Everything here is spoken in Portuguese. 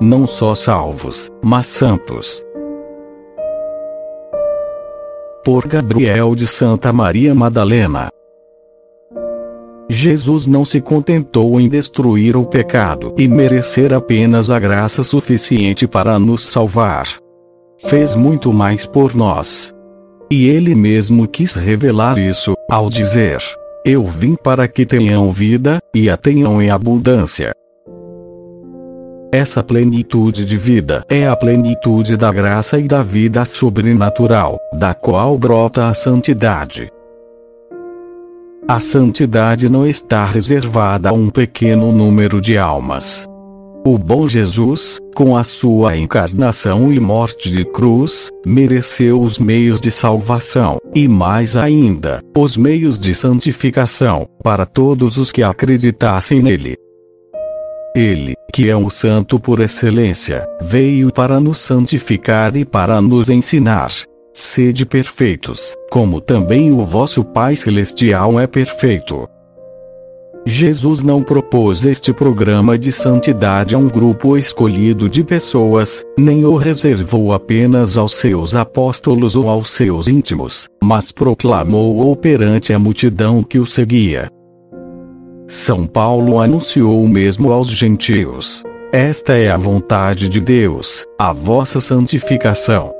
não só salvos, mas santos. Por Gabriel de Santa Maria Madalena. Jesus não se contentou em destruir o pecado e merecer apenas a graça suficiente para nos salvar. Fez muito mais por nós. E ele mesmo quis revelar isso, ao dizer: Eu vim para que tenham vida, e a tenham em abundância. Essa plenitude de vida é a plenitude da graça e da vida sobrenatural, da qual brota a santidade. A santidade não está reservada a um pequeno número de almas. O bom Jesus, com a sua encarnação e morte de cruz, mereceu os meios de salvação, e mais ainda, os meios de santificação, para todos os que acreditassem nele. Ele, que é o Santo por excelência, veio para nos santificar e para nos ensinar, Sede perfeitos, como também o vosso Pai Celestial é perfeito. Jesus não propôs este programa de santidade a um grupo escolhido de pessoas, nem o reservou apenas aos seus apóstolos ou aos seus íntimos, mas proclamou-o perante a multidão que o seguia. São Paulo anunciou mesmo aos gentios: Esta é a vontade de Deus, a vossa santificação